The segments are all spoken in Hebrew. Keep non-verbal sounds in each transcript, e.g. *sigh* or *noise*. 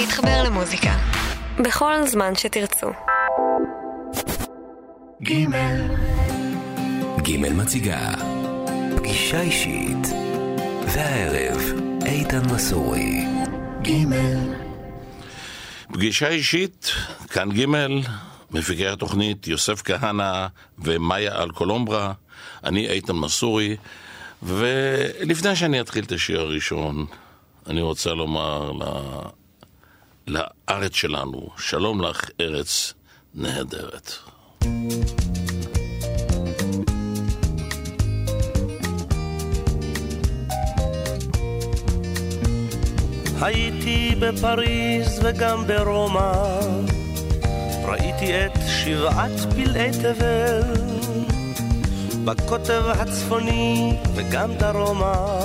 להתחבר למוזיקה. בכל זמן שתרצו. ג' ג' מציגה פגישה אישית והערב איתן מסורי ג' פגישה אישית, כאן ג', מפיקי התוכנית יוסף כהנא ומאיה אלקולומברה, אני איתן מסורי, ולפני שאני אתחיל את השיר הראשון, אני רוצה לומר. לארץ שלנו, שלום לך ארץ נהדרת. הייתי בפריז וגם ברומא, ראיתי את שבעת פלאי תבל, בקוטב הצפוני וגם דרומה,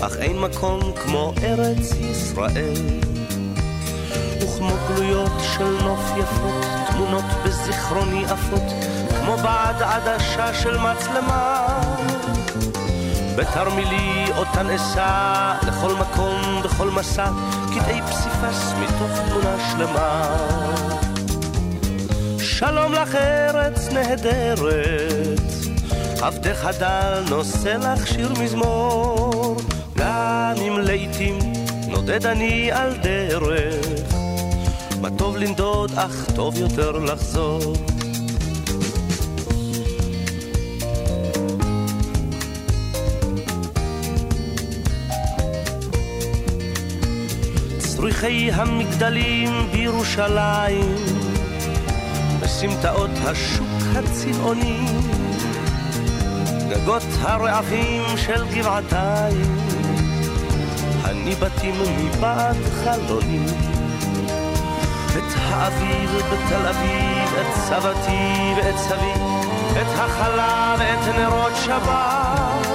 אך אין מקום כמו ארץ ישראל. וכמו גלויות של נוף יפות, תמונות בזיכרוני עפות, כמו בעד עדשה של מצלמה. בתרמילי אותן אשא לכל מקום, בכל מסע, קטעי פסיפס מתוך תמונה שלמה. שלום לך ארץ נהדרת, עבדך הדל נושא לך שיר מזמור, גם אם לעתים נודד אני על דרך, מה טוב לנדוד אך טוב יותר לחזור. צריכי המגדלים בירושלים, בסמטאות השוק הצבעוני, גגות הרעפים של גבעתיים, הניבטים מבעד חלוני. את האביב בתל אביב, את סבתי ואת סבי, את החלה ואת נרות שבת,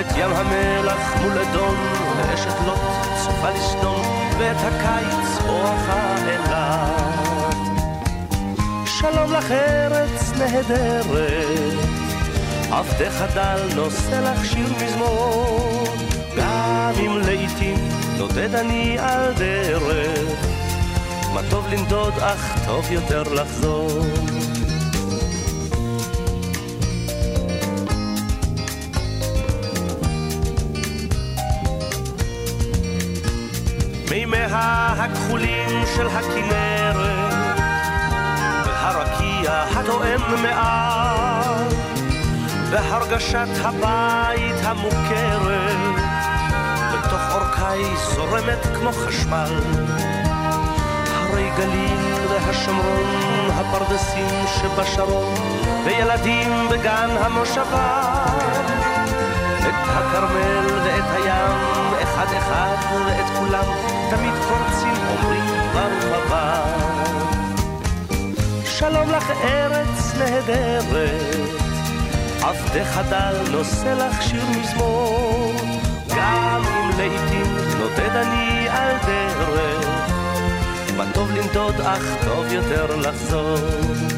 את ים המלח מול אדום ואשת לוט צופה לסדום, ואת הקיץ בואכה אילת. שלום לך ארץ נהדרת, עבדך דל נושא לך שיר מזמור, גם אם לעתים נודד אני על דרך, מה טוב לנדוד אך טוב יותר לחזור. מימיה הכחולים של הכנרת, והרקיע התואם מעל, והרגשת הבית המוכרת, בתוך אורכי זורמת כמו חשמל. הרי גליל והשומרון, הפרדסים שבשרון, וילדים בגן המושבה. את הכרמל ואת הים, אחד אחד ואת כולם, תמיד קורצים אומרים ברוך הבא. שלום לך ארץ נהדרת, עבדך דל נושא לך שיר מזמור, גם אם לעתים נודד אני על דרך, מה טוב לנדוד אך טוב יותר לחזור.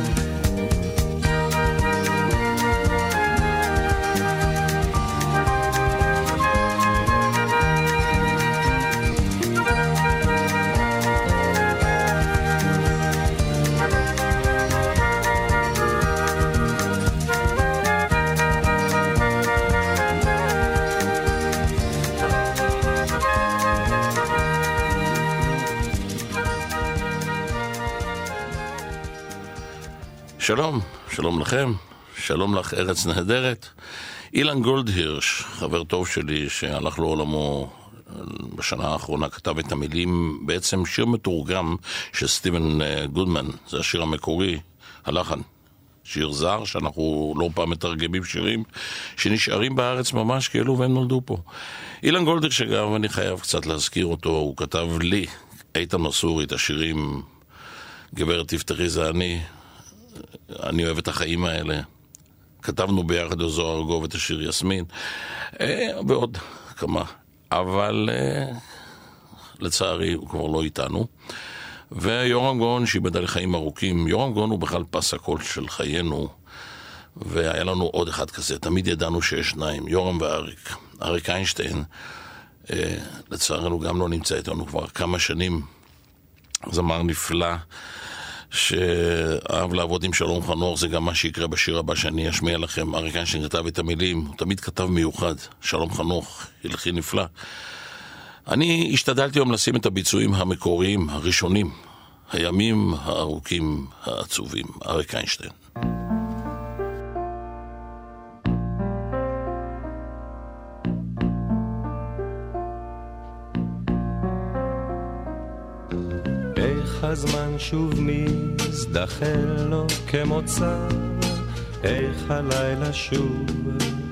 שלום, שלום לכם, שלום לך ארץ נהדרת. אילן גולדהירש, חבר טוב שלי שהלך לעולמו בשנה האחרונה, כתב את המילים, בעצם שיר מתורגם של סטיבן אה, גודמן, זה השיר המקורי, הלחן. שיר זר, שאנחנו לא פעם מתרגמים שירים שנשארים בארץ ממש כאילו והם נולדו פה. אילן גולדהירש, אגב, אני חייב קצת להזכיר אותו, הוא כתב לי, איתן מסורי, את השירים גברת תפתחי זה אני, אני אוהב את החיים האלה. כתבנו ביחד עם זוהר ארגוב את השיר יסמין, אה, ועוד כמה. אבל אה, לצערי הוא כבר לא איתנו. ויורם גאון, שייבדל לחיים ארוכים, יורם גאון הוא בכלל פס הקול של חיינו, והיה לנו עוד אחד כזה, תמיד ידענו שיש שניים, יורם ואריק. אריק איינשטיין לצערנו גם לא נמצא איתנו כבר כמה שנים. זמר נפלא, שאהב לעבוד עם שלום חנוך, זה גם מה שיקרה בשיר הבא שאני אשמיע לכם. אריק איינשטיין כתב את המילים, הוא תמיד כתב מיוחד. שלום חנוך, הלחין נפלא. אני השתדלתי היום לשים את הביצועים המקוריים, הראשונים, הימים הארוכים העצובים. אריק איינשטיין. הזמן שוב מזדחל לו כמוצא, איך הלילה שוב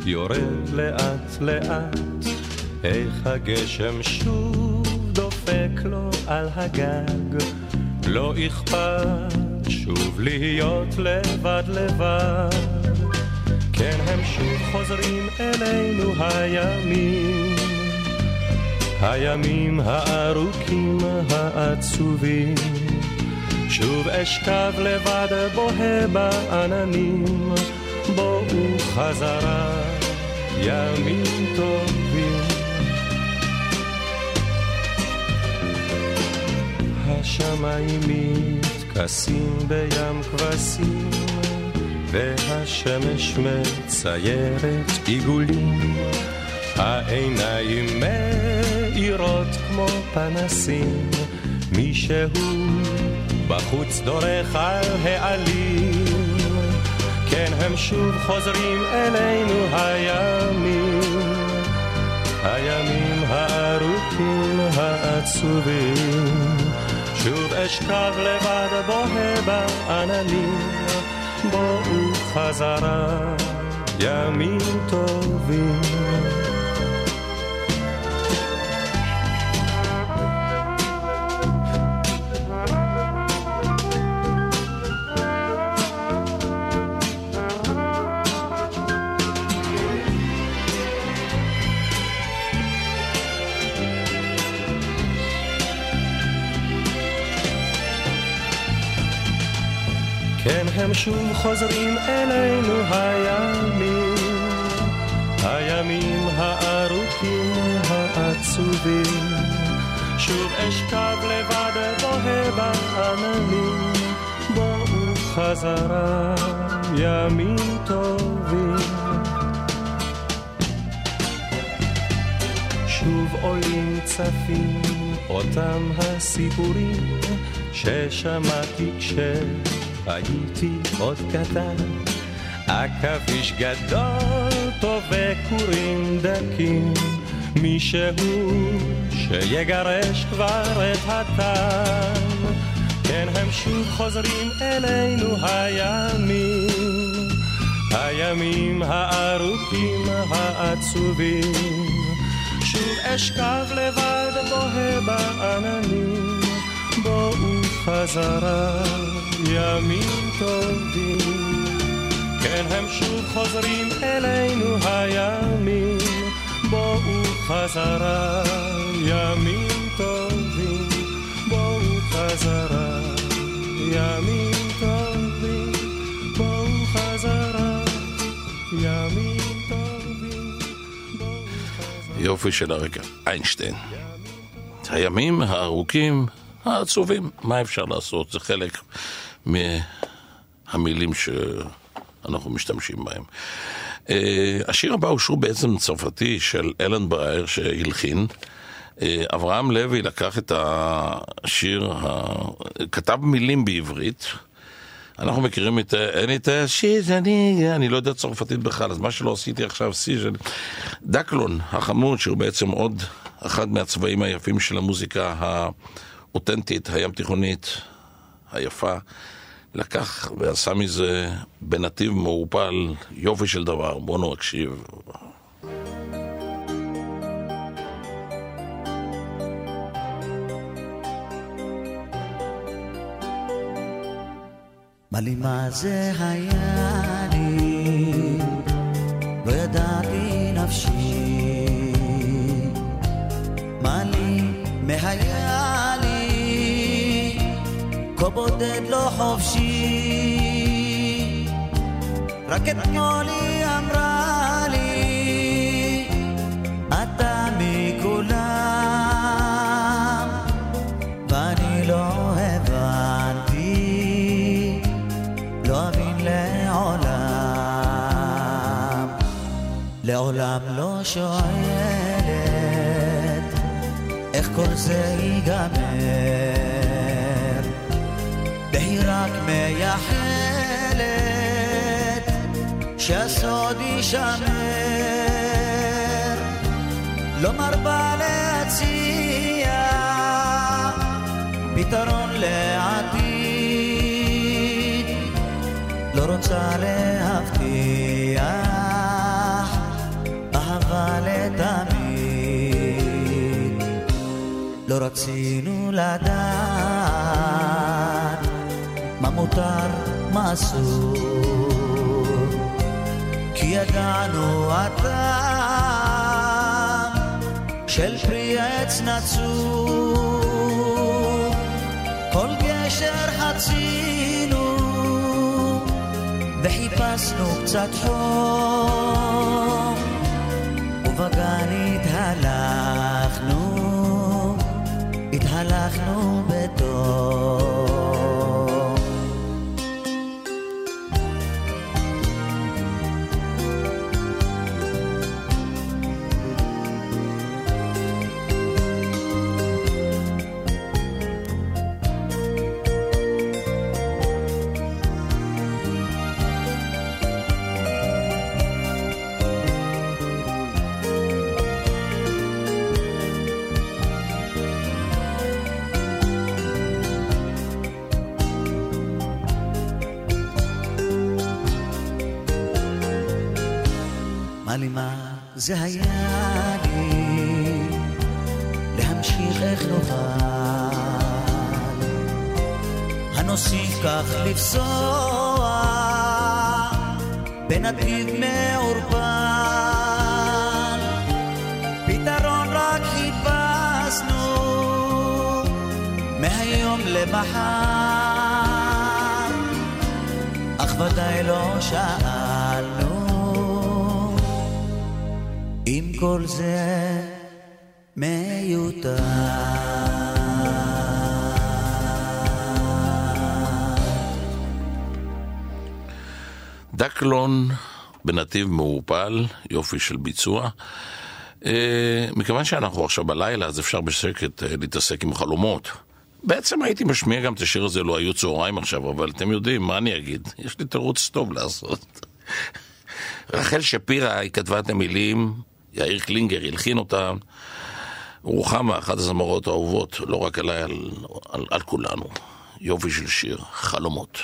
יורד לאט לאט, איך הגשם שוב דופק לו על הגג, לא אכפת שוב להיות לבד לבד, כן הם שוב חוזרים אלינו הימים. הימים הארוכים העצובים שוב אשכב לבד בוהה בעננים. בואו חזרה ימים טובים. השמיים מתכסים בים כבשים והשמש מציירת עיגולים. העיניים מאירות כמו פנסים, מישהו בחוץ דורך על העלים, כן הם שוב חוזרים אלינו הימים, הימים הארוכים העצובים, שוב אשכב לבד בוהה בעננים, בואו חזרה ימים טובים. הם שוב חוזרים אלינו הימים, הימים הארוכים העצובים. שוב אשכב לבד בוהה בעננים, בואו חזרה ימים טובים. שוב עולים צפים אותם הסיפורים ששמעתי כש... הייתי עוד קטן, עכביש גדול טוב וכורים דקים, מישהו שיגרש כבר את הטן. כן, הם שוב חוזרים אלינו הימים, הימים הארוכים העצובים. שוב אשכב לבד בוהה בעננים, בואו חזרה. ימים טובים. כן, הם שוב חוזרים אלינו הימים, בואו חזרה, ימים טובים, בואו חזרה, ימים טובים, בואו חזרה, ימים טובים, בואו חזרה. יופי של הרקע, איינשטיין. הימים הארוכים העצובים, מה אפשר לעשות? זה חלק מהמילים שאנחנו משתמשים בהם. אה, השיר הבא הוא שיר בעצם צרפתי של אלן ברייר שהלחין. אה, אברהם לוי לקח את השיר, כתב מילים בעברית. אנחנו מכירים את, אין את השיז, אני, לא יודע צרפתית בכלל, אז מה שלא עשיתי עכשיו, סיז, דקלון החמוד, שהוא בעצם עוד אחד מהצבעים היפים של המוזיקה האותנטית, הים תיכונית, היפה, לקח ועשה מזה בנתיב מעורפל יופי של דבר. בואו נקשיב. מה לי מה זה היה לי, לא ידעתי נפשי. מה לי מהיה כה בודד לא חופשי. רק אתמול היא אמרה לי, אתה מכולם, ואני לא הבנתי, לא אבין לעולם, לעולם לא שואלת, איך כל זה ייגמר. רק מייחלת שהסוד יישמר לא מרבה להציע פתרון לעתיד, לא רוצה להבטיח אהבה לתמיד. לא רצינו לדעת מותר, מה אסור, כי ידענו אתה של פרי עץ נצור. כל גשר חצינו וחיפשנו קצת חום, ובגן התהלכנו, התהלכנו בטוב. זה היה לי להמשיך איך נוכל. הנוסיף כך לפסוע בנתיב מעורפל. פתרון רק חיפשנו מהיום למחר. אך ודאי לא שאלנו כל זה מיותר. דקלון בנתיב מעורפל, יופי של ביצוע. אה, מכיוון שאנחנו עכשיו בלילה, אז אפשר בשקט אה, להתעסק עם חלומות. בעצם הייתי משמיע גם את השיר הזה, לא היו צהריים עכשיו, אבל אתם יודעים, מה אני אגיד? יש לי תירוץ טוב לעשות. *laughs* רחל שפירא, היא כתבה את המילים, יאיר קלינגר הלחין אותה. רוחמה, אחת הזמרות האהובות, לא רק עליי, על, על, על כולנו. יופי של שיר, חלומות.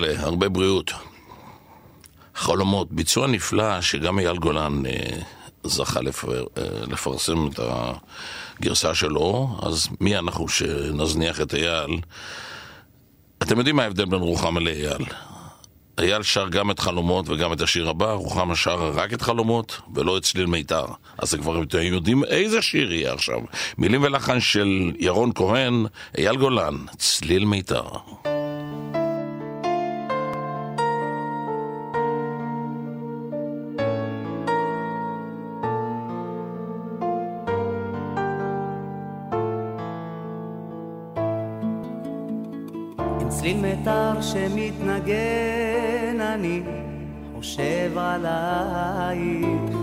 מלא, הרבה בריאות. חלומות, ביצוע נפלא שגם אייל גולן אה, זכה לפר, אה, לפרסם את הגרסה שלו, אז מי אנחנו שנזניח את אייל? אתם יודעים מה ההבדל בין רוחמה לאייל? אייל שר גם את חלומות וגם את השיר הבא, רוחמה שרה רק את חלומות ולא את צליל מיתר. אז כבר אתם יודעים איזה שיר יהיה עכשיו. מילים ולחן של ירון כהן, אייל גולן, צליל מיתר. מיתר שמתנגן אני חושב עלייך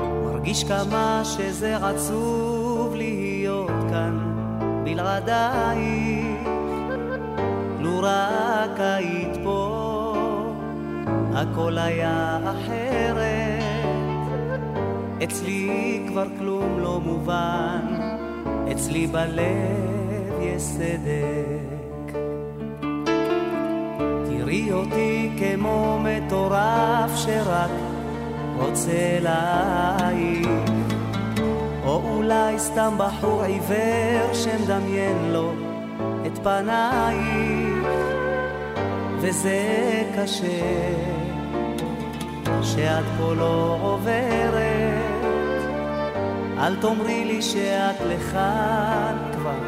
מרגיש כמה שזה עצוב להיות כאן בלעדייך לו רק היית פה הכל היה אחרת. אצלי כבר כלום לא מובן אצלי בלב יש סדר תראי אותי כמו מטורף שרק רוצה להעיף או אולי סתם בחור עיוור שמדמיין לו את פנייך וזה קשה שאת פה לא עוברת. אל תאמרי לי שאת לכאן כבר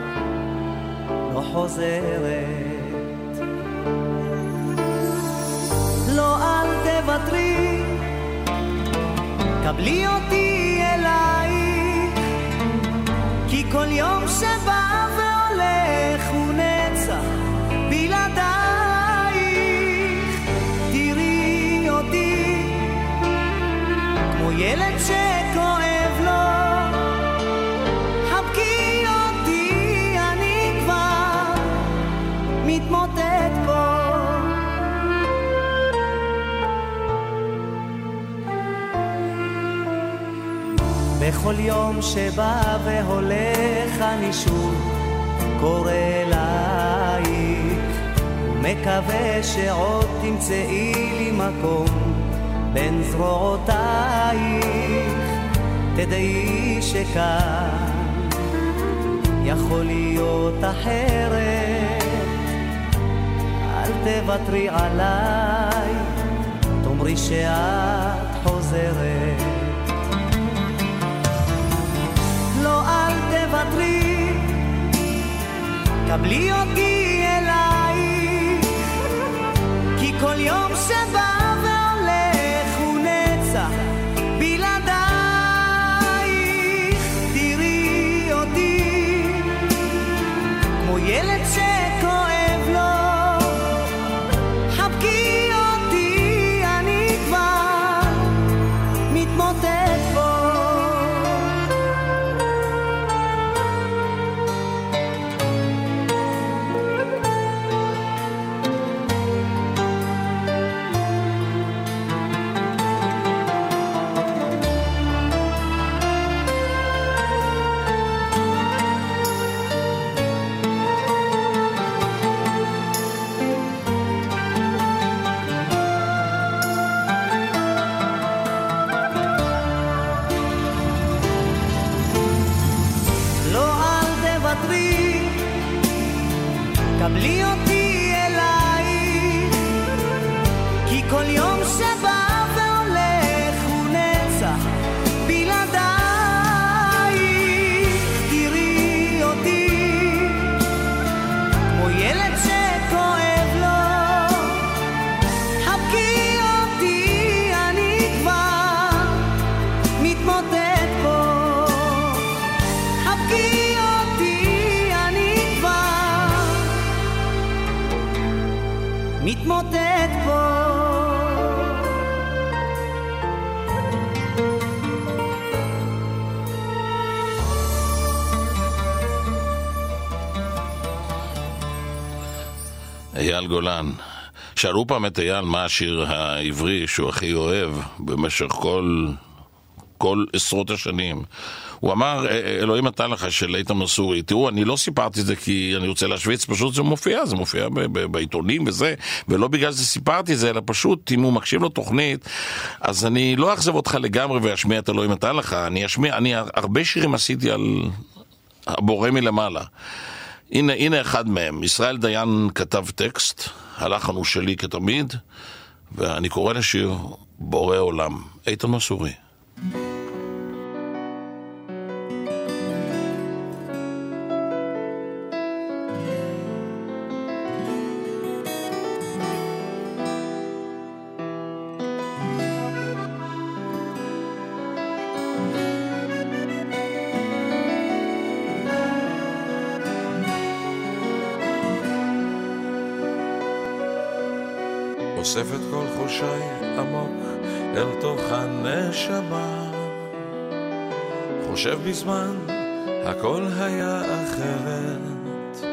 לא חוזרת אל תוותרי, קבלי אותי אלייך, כי כל יום שבא והולך הוא נצח בלעדייך. תראי אותי כמו ילד שכואב בכל יום שבא והולך אני שוב קורא אלייך. ומקווה שעוד תמצאי לי מקום בין זרועותייך. תדעי שכאן יכול להיות אחרת. אל תוותרי עליי תאמרי שאת חוזרת אל תוותרי, קבלי אותי אלייך, כי כל יום שבא והולך הוא נצח בלעדייך. תראי אותי כמו ילד שכואב שאלו פעם את אייל מה השיר העברי שהוא הכי אוהב במשך כל כל עשרות השנים. הוא אמר, אלוהים נתן לך של איתן מסורי. תראו, אני לא סיפרתי את זה כי אני רוצה להשוויץ, פשוט זה מופיע, זה מופיע בעיתונים וזה, ולא בגלל זה סיפרתי את זה, אלא פשוט, אם הוא מקשיב לתוכנית, אז אני לא אאכזב אותך לגמרי ואשמיע את אלוהים נתן לך, אני אשמיע, אני הרבה שירים עשיתי על הבורא מלמעלה. הנה, הנה אחד מהם, ישראל דיין כתב טקסט, הלחן הוא שלי כתמיד, ואני קורא לשיר בורא עולם, איתן מסורי. אוסף בזמן הכל היה אחרת.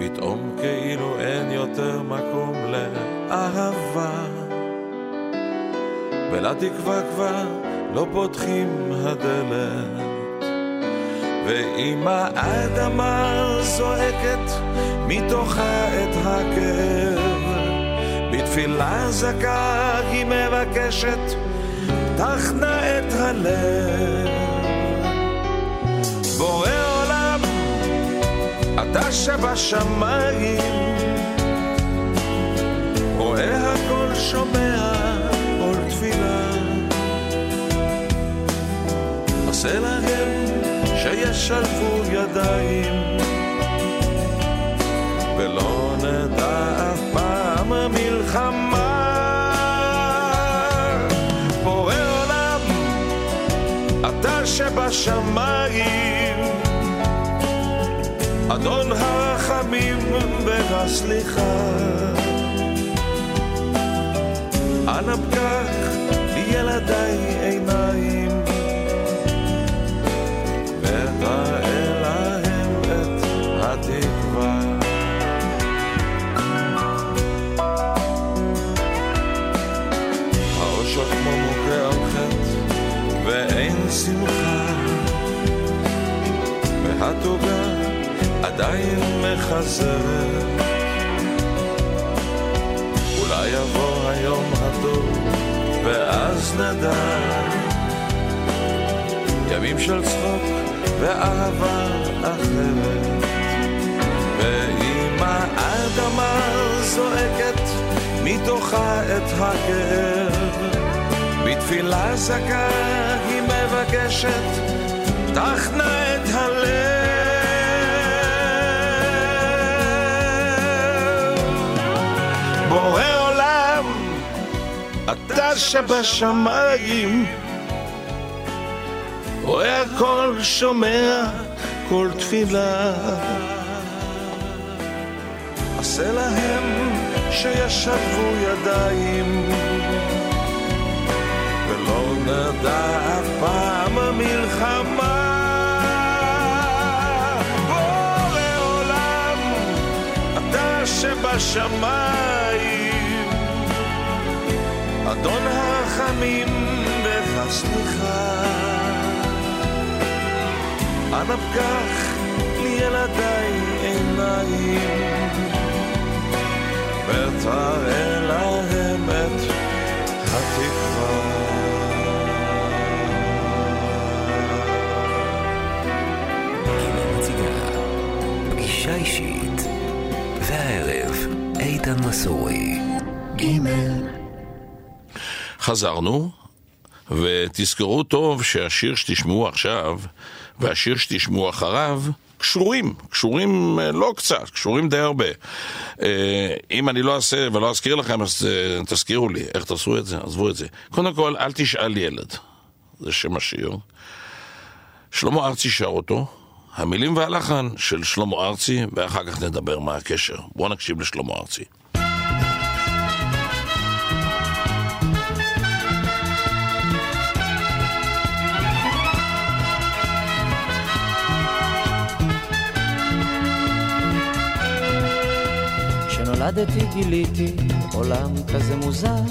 פתאום כאילו אין יותר מקום לאהבה. ולתקווה כבר לא פותחים הדלת. ואם האדמה זועקת מתוכה את הכאב, בתפילה זכה היא מבקשת, פתח נא את הלב. בורא עולם, אתה שבשמיים, רואה הכל, שומע כל תפילה. עשה להם שישלבו ידיים ולא נדע אף פעם מלחמה שבשמיים. אדון הרחמים והסליחה. אנא פקח ילדיי עיניים עדיין מחזרת. אולי יבוא היום הטוב ואז נדע. ימים של צחוק ואהבה אחרת. ואם האדמה זועקת מתוכה את הכאב, בתפילה זכה היא מבקשת, פתח נא את בורא עולם, אתה שבשמיים, רואה הכל, שומע כל תפילה. עשה להם שישלבו ידיים, ולא נדע אף פעם מלחמה. בורא עולם, אתה שבשמיים, אדון הרחמים והסליחה. אנא פקח לילדיי עיניים ותראה להם את התקווה. פגישה אישית והערב איתן מסורי גימל חזרנו, ותזכרו טוב שהשיר שתשמעו עכשיו והשיר שתשמעו אחריו קשורים, קשורים אה, לא קצת, קשורים די הרבה. אה, אם אני לא אעשה ולא אזכיר לכם, אז אה, תזכירו לי איך תעשו את זה, עזבו את זה. קודם כל, אל תשאל ילד, זה שם השיר. שלמה ארצי שר אותו, המילים והלחן של שלמה ארצי, ואחר כך נדבר מה הקשר. בואו נקשיב לשלמה ארצי. כשנולדתי גיליתי עולם כזה מוזר,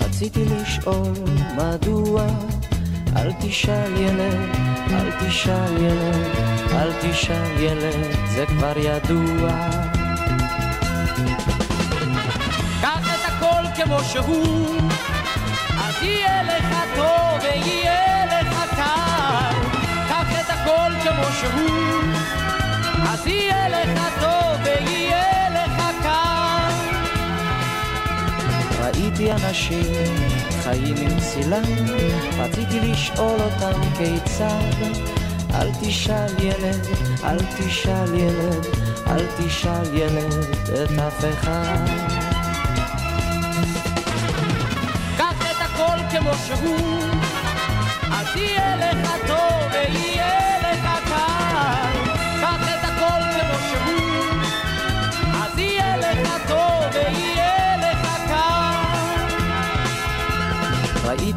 רציתי לשאול מדוע אל תשאל ילד, אל תשאל ילד, אל תשאל ילד, זה כבר ידוע. קח את הכל כמו שהוא, אז יהיה לך טוב ויהיה לך קל. קח את הכל כמו שהוא, אז יהיה ראיתי אנשים חיים עם צילם, רציתי לשאול אותם כיצד. אל תשאל ילד, אל תשאל ילד, אל תשאל ילד את אף אחד. קח את הכל כמו שהוא, אז יהיה לך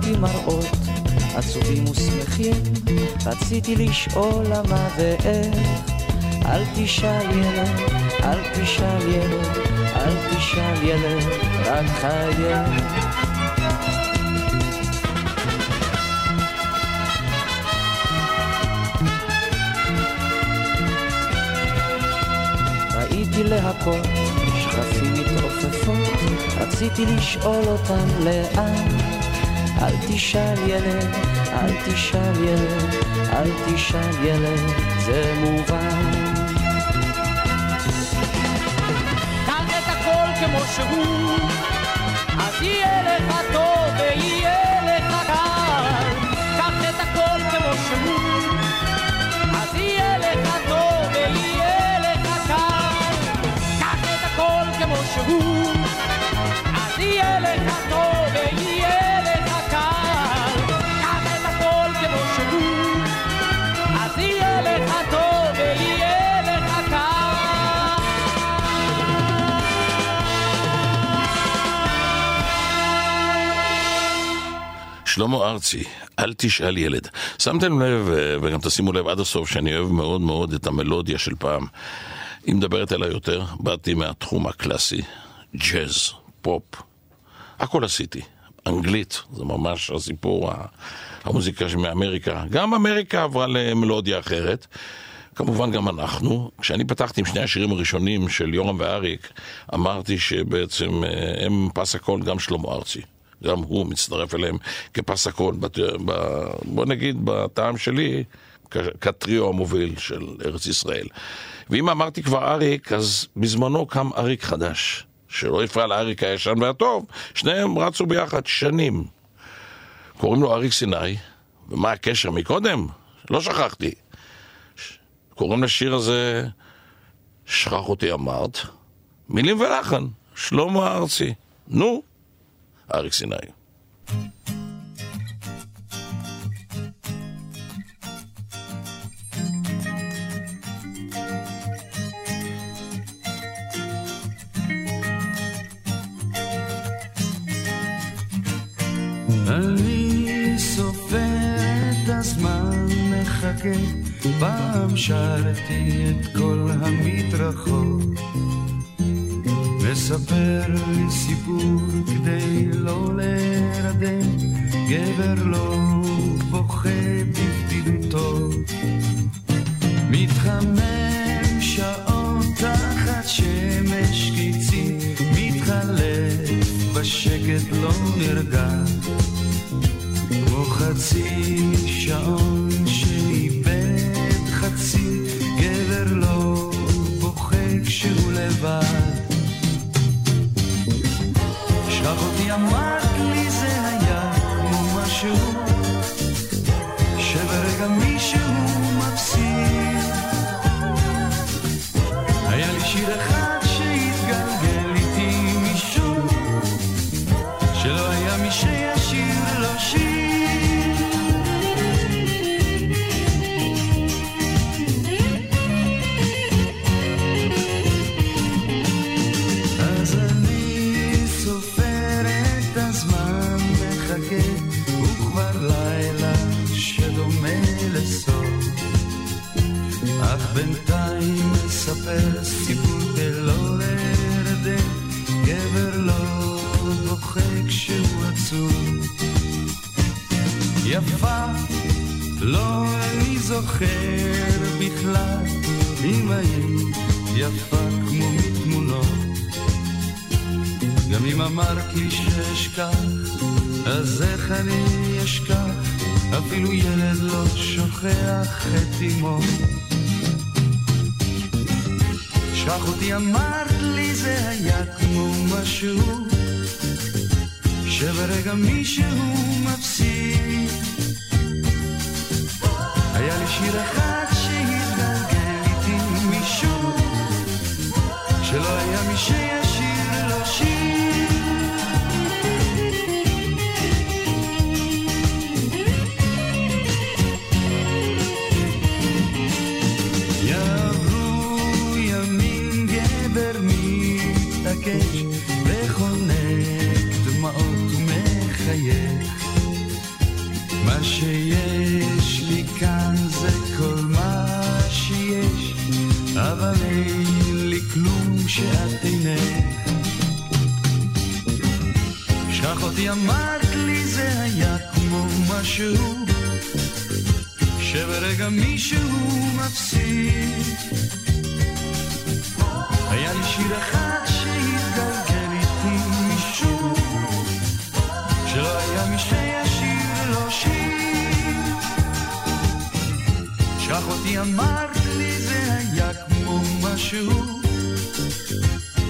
ראיתי מראות עצובים ושמחים, רציתי לשאול למה ואיך. אל תשאל ילד, אל תשאל ילד, אל תשאל ילד, רק חייב. ראיתי להקות, שכפים מתעופפות, רציתי לשאול אותן לאן. אל תשאל ילד, אל תשאל ילד, אל תשאל ילד, זה מובן. קח את הכל כמו שהוא, אז יהיה לך טוב שלמה ארצי, אל תשאל ילד. שמתם לב, אה, וגם תשימו לב עד הסוף, שאני אוהב מאוד מאוד את המלודיה של פעם. היא מדברת אליי יותר, באתי מהתחום הקלאסי, ג'אז, פופ, הכל עשיתי. אנגלית, זה ממש הסיפור, המוזיקה מאמריקה. גם אמריקה עברה למלודיה אחרת. כמובן גם אנחנו. כשאני פתחתי עם שני השירים הראשונים של יורם ואריק, אמרתי שבעצם אה, הם פס הכל גם שלמה ארצי. גם הוא מצטרף אליהם כפס הכל, בת- ב- בוא נגיד בטעם שלי, כ- כטריו המוביל של ארץ ישראל. ואם אמרתי כבר אריק, אז בזמנו קם אריק חדש, שלא הפריע לאריק הישן והטוב, שניהם רצו ביחד שנים. קוראים לו אריק סיני, ומה הקשר מקודם? לא שכחתי. קוראים לשיר הזה שכח אותי אמרת, מילים ולחן, שלמה ארצי. נו, אריק סיני. מחכה, פעם שרתי את כל המדרכות. מספר לי סיפור כדי לא להירדם, גבר לא בוכה בבדידותו. מתחמם שעות תחת שמש קיצי, מתחלף בשקט לא נרגע. כמו חצי שעון שלח לא אני זוכר בכלל אם היית יפה כמו מתמונות. גם אם אמרתי שאשכח, אז איך אני אשכח? אפילו ילד לא שוכח את אמו. שכח אותי אמרת לי זה היה כמו משהו שברגע מישהו לי שיר אחד שהתגלגל איתי מישהו שלא היה מי שישיר לו שיר. יעברו ימים גבר מתעקש וחונק דמעות ומחייך. מה שיש אבל אין לי כלום שאת אינך. שכח אותי אמרת לי זה היה כמו משהו שברגע מישהו מפסיד. היה לי שיר אחד שהתגלגל איתי מישהו שלא היה מי שישיר לו שיר. שכח אותי אמרת כמו משהו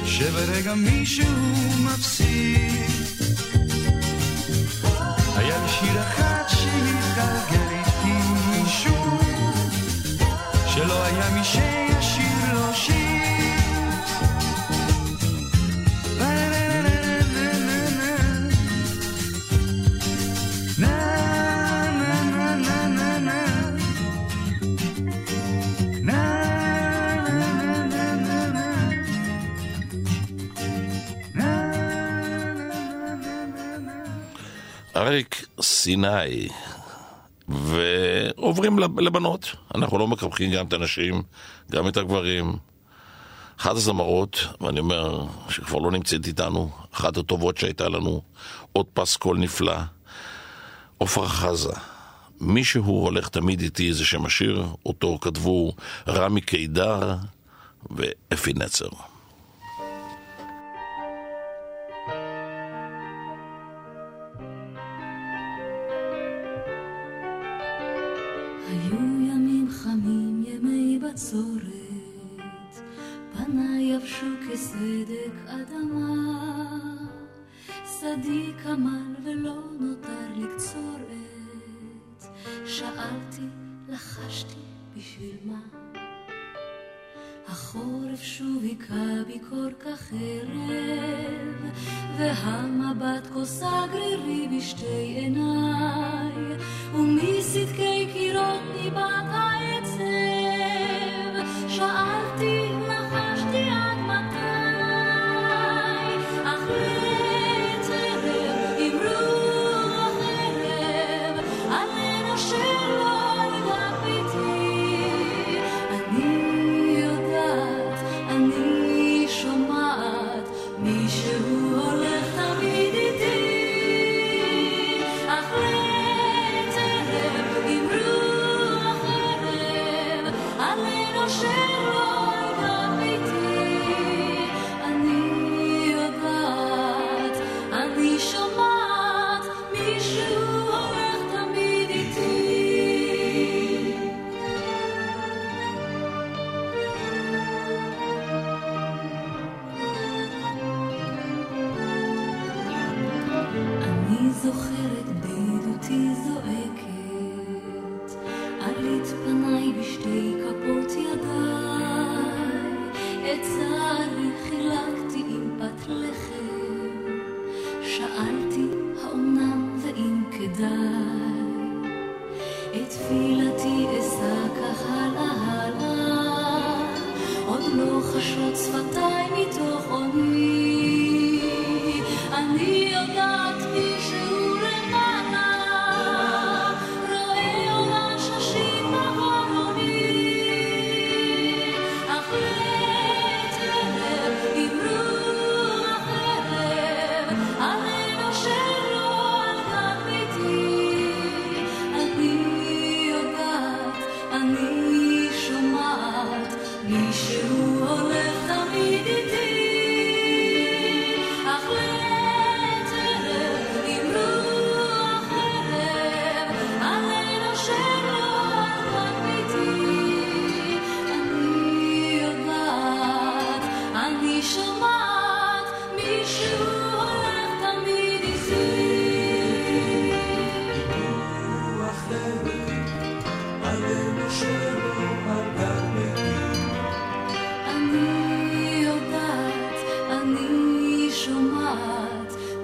שברגע מישהו מפסיד. היה לי שיר אחד שהתגלגל איתי מישהו שלא היה מי שישיר אריק סיני, ועוברים לב- לבנות. אנחנו לא מקפחים גם את הנשים, גם את הגברים. אחת הזמרות, ואני אומר, שכבר לא נמצאת איתנו, אחת הטובות שהייתה לנו, עוד פסקול נפלא, עפרה חזה. מישהו הולך תמיד איתי, זה שם השיר, אותו כתבו רמי קידר ואפי נצר. ערב, והמבט כוסה גרירי בשתי עיניי, ומסדקי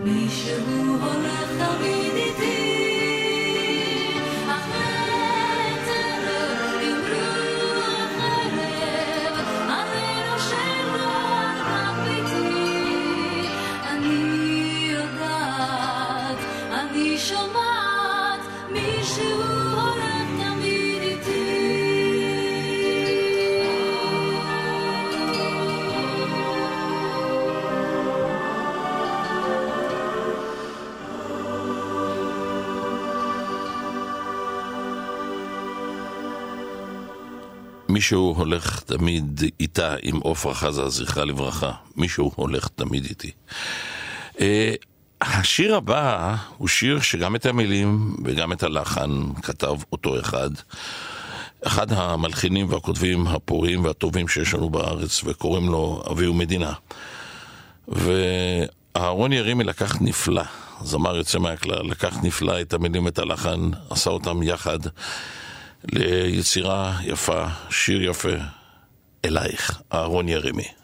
מישהו הולך תמיד איתי. מישהו הולך תמיד איתה עם עפרה חזה, זכרה לברכה. מישהו הולך תמיד איתי. אה, השיר הבא הוא שיר שגם את המילים וגם את הלחן כתב אותו אחד. אחד המלחינים והכותבים הפוריים והטובים שיש לנו בארץ, וקוראים לו אביהו מדינה. ואהרון ירימי לקח נפלא, זמר יוצא מהכלל, לקח נפלא את המילים ואת הלחן, עשה אותם יחד ליצירה יפה, שיר יפה, אלייך, אהרון ירימי.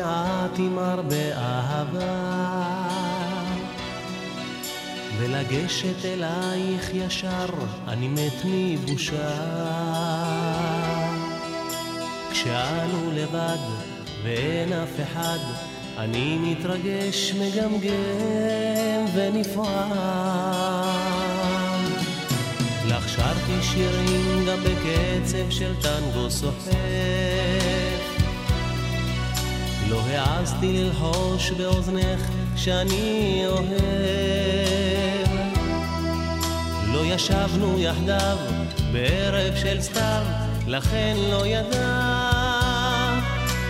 מעט עם הרבה אהבה. ולגשת אלייך ישר אני מת מבושה. כשאנו לבד ואין אף אחד אני מתרגש מגמגם ונפעם. לך שרתי שירים גם בקצב של טנגו סוחף לא העזתי ללחוש באוזנך שאני אוהב. לא ישבנו יחדיו בערב של סתיו לכן לא ידע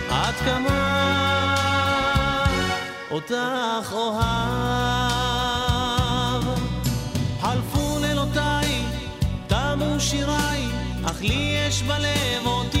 עד כמה אותך אוהב. חלפו לילותיי, תמו שיריי, אך לי יש בלב עוד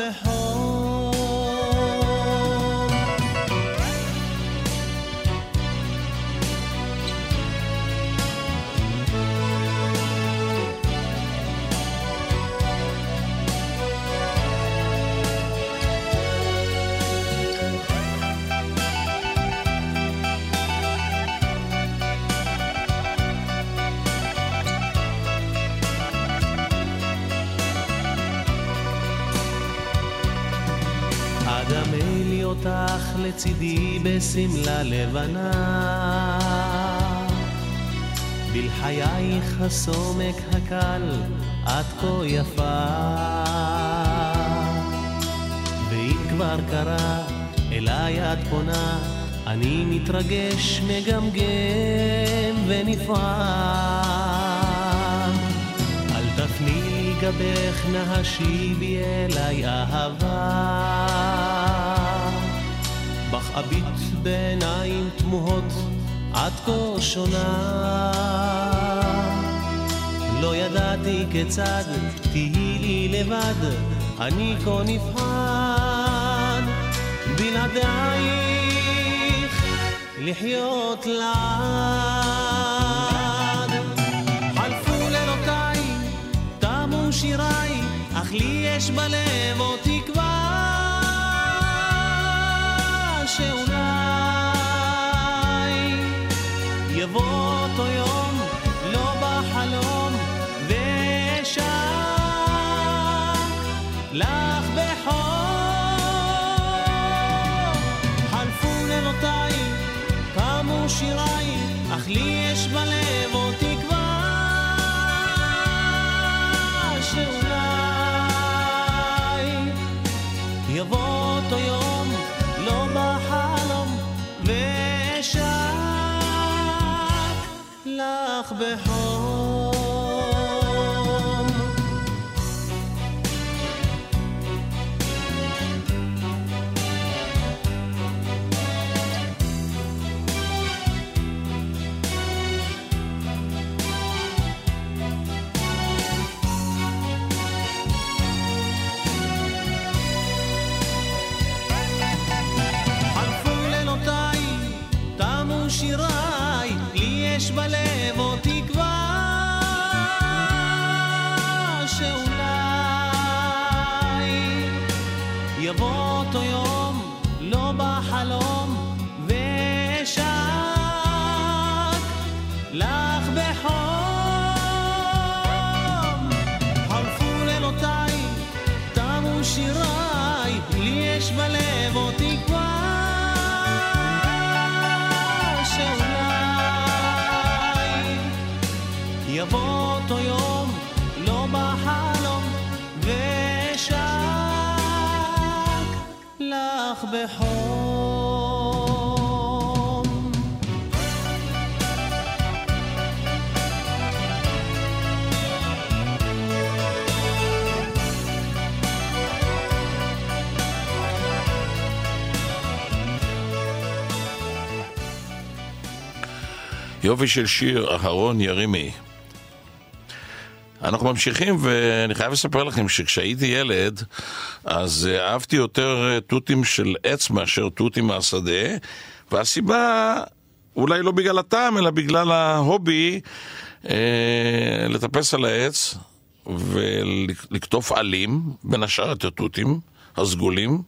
לך לצידי בשמלה לבנה. בלחייך הסומק הקל את כה יפה. ואם כבר קרה אליי את פונה אני מתרגש מגמגם ונפעם. אל תפני גבך נהשי בי אליי אהבה אביט בעיניים תמוהות את כה שונה. לא ידעתי כיצד תהיי לי לבד, אני כה נבחן, בלעדייך לחיות לעד. חלפו לילותיי, תמו שיריי, אך לי יש בלב עוד תקווה שאולי יבוא אותו יום, לא בחלום, ואשק לך בחור. חלפו לילותיי, קמו שיריי, אך לי יש בלב יופי של שיר, אהרון ירימי. אנחנו ממשיכים, ואני חייב לספר לכם שכשהייתי ילד, אז אה, אהבתי יותר אה, תותים של עץ מאשר תותים מהשדה, והסיבה, אולי לא בגלל הטעם, אלא בגלל ההובי אה, לטפס על העץ ולקטוף עלים, בין השאר את התותים הסגולים,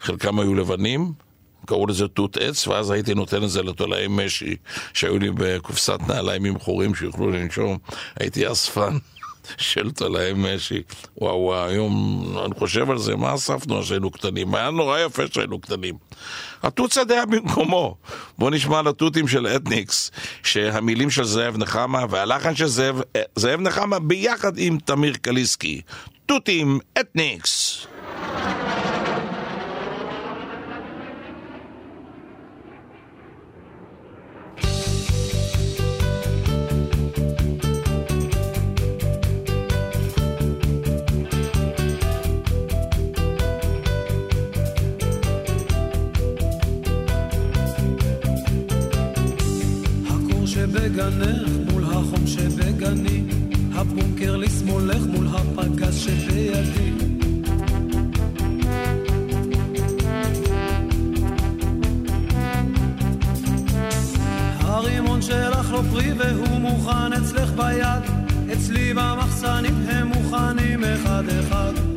חלקם היו לבנים, קראו לזה תות עץ, ואז הייתי נותן את זה לתולעי משי שהיו לי בקופסת נעליים עם חורים שיוכלו לנשום. הייתי אספן *laughs* של תולעי משי. וואו וואו, היום אני חושב על זה, מה אספנו כשהיינו קטנים? היה נורא יפה כשהיינו קטנים. התות שדה היה במקומו. בואו נשמע על התותים של אתניקס, שהמילים של זאב נחמה והלחן של זאב, זאב נחמה ביחד עם תמיר קליסקי. תותים אתניקס. שבגנך מול החום שבגני, הבונקר לשמאלך מול הפגז שבידי. הרימון שלך לא פרי והוא מוכן אצלך ביד, אצלי במחסנים הם מוכנים אחד אחד.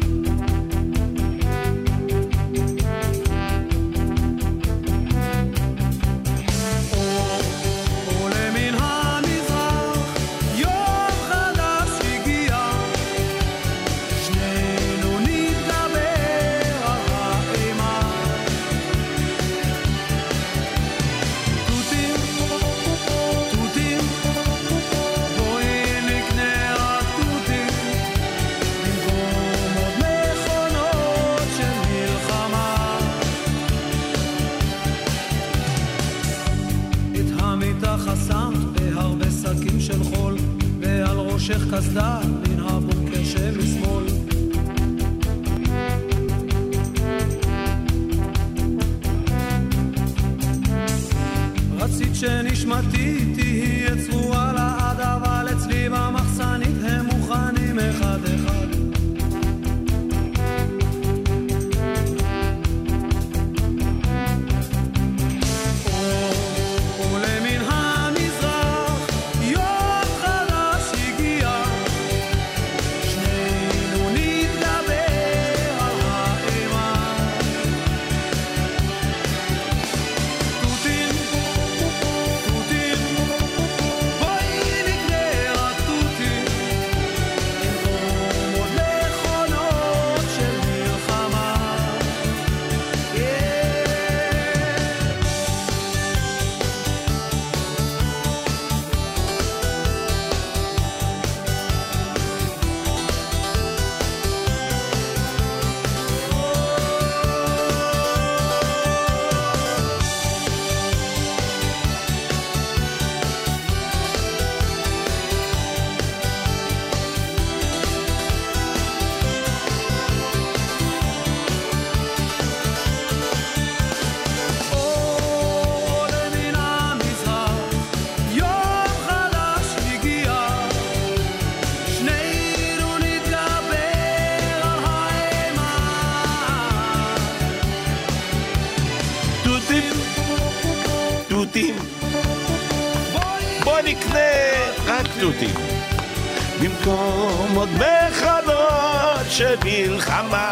מכונות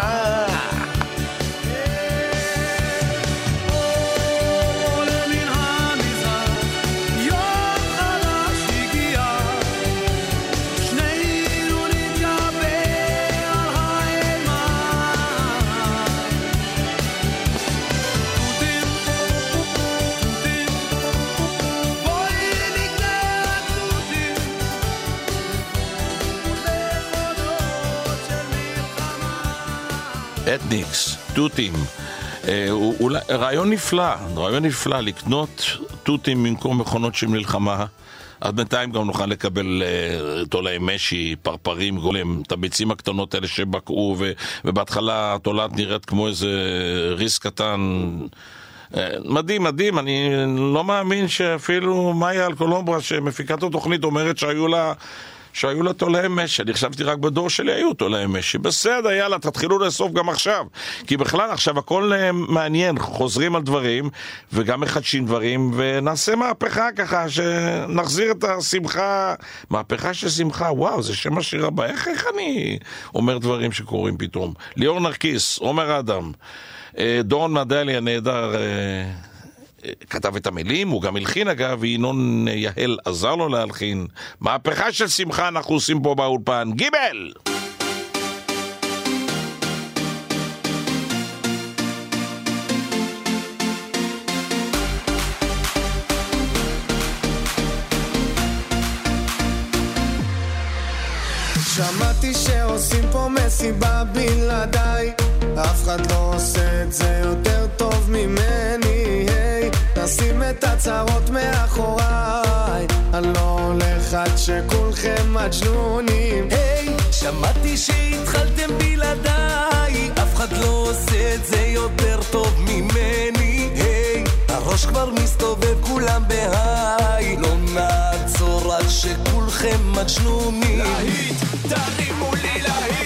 רעיון נפלא, רעיון נפלא לקנות תותים במקום מכונות של מלחמה. אז בינתיים גם נוכל לקבל אה, תולעי משי, פרפרים, גולם, את הביצים הקטנות האלה שבקעו, ו, ובהתחלה התולעת נראית כמו איזה ריס קטן. אה, מדהים, מדהים, אני לא מאמין שאפילו מאיה אלקולומברה שמפיקה את התוכנית אומרת שהיו לה... שהיו לה תולעי משי, אני חשבתי רק בדור שלי היו תולעי משי. בסדר, יאללה, תתחילו לאסוף גם עכשיו. כי בכלל עכשיו הכל אה, מעניין, חוזרים על דברים, וגם מחדשים דברים, ונעשה מהפכה ככה, שנחזיר את השמחה. מהפכה של שמחה, וואו, זה שם השיר הבא. איך, איך אני אומר דברים שקורים פתאום? ליאור נרקיס, עומר אדם, אה, דורון מדלי הנהדר. כתב את המילים, הוא גם הלחין אגב, וינון יהל עזר לו להלחין. מהפכה של שמחה אנחנו עושים פה באולפן. גיבל! שמעתי שעושים פה מסיבה בלעדיי אף אחד לא עושה נשים את הצרות מאחוריי. אני לא הולך עד שכולכם מג'נונים. היי, שמעתי שהתחלתם בלעדיי, אף אחד לא עושה את זה יותר טוב ממני. היי, הראש כבר מסתובב כולם בהיי, לא נעצור עד שכולכם מג'נונים. להיט, תרימו לי להיט,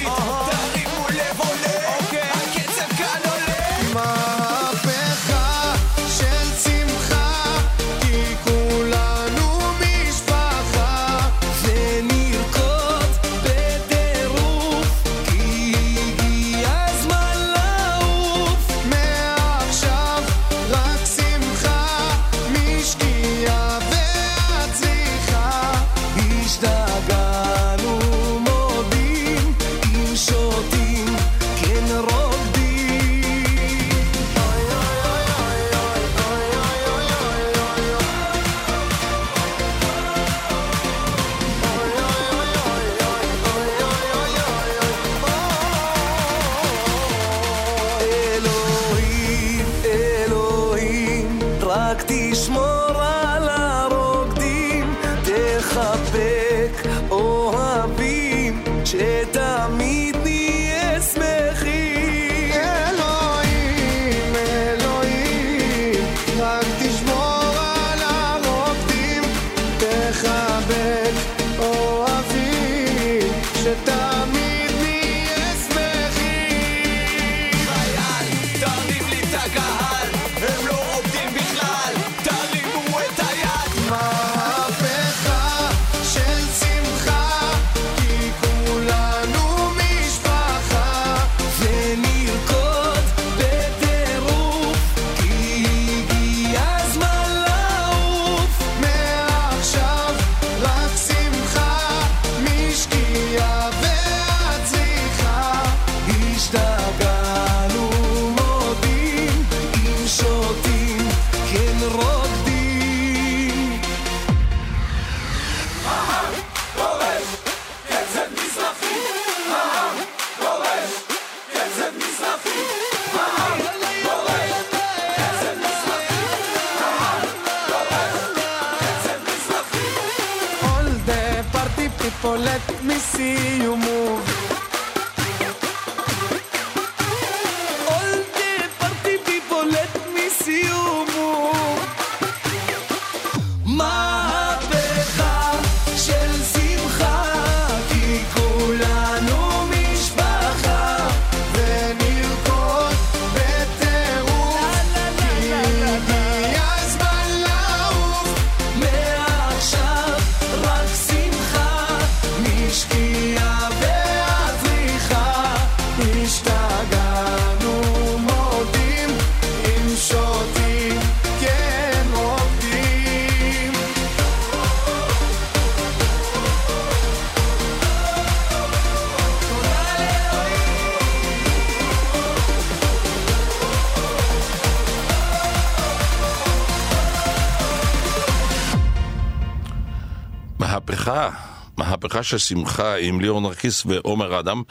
מהפכה של שמחה עם ליאור נרקיס ועומר אדם.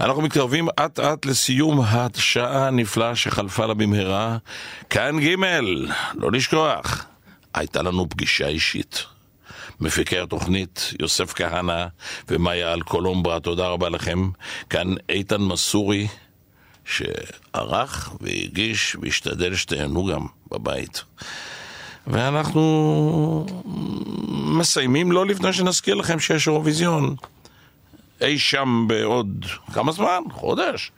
אנחנו מתקרבים אט אט לסיום השעה הנפלאה שחלפה לה במהרה. כאן ג', לא לשכוח, הייתה לנו פגישה אישית. מפיקי התוכנית יוסף כהנא ומאיה אלקולומברה, תודה רבה לכם. כאן איתן מסורי, שערך והגיש והשתדל שתהנו גם בבית. ואנחנו מסיימים לא לפני שנזכיר לכם שיש אירוויזיון אי שם בעוד כמה זמן? חודש?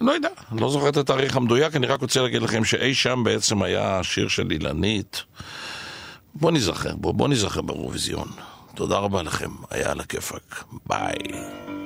לא יודע, לא זוכר את התאריך המדויק, אני רק רוצה להגיד לכם שאי שם בעצם היה שיר של אילנית. בוא נזכר, בוא, בוא נזכר באירוויזיון. תודה רבה לכם, היה על הכיפאק. ביי.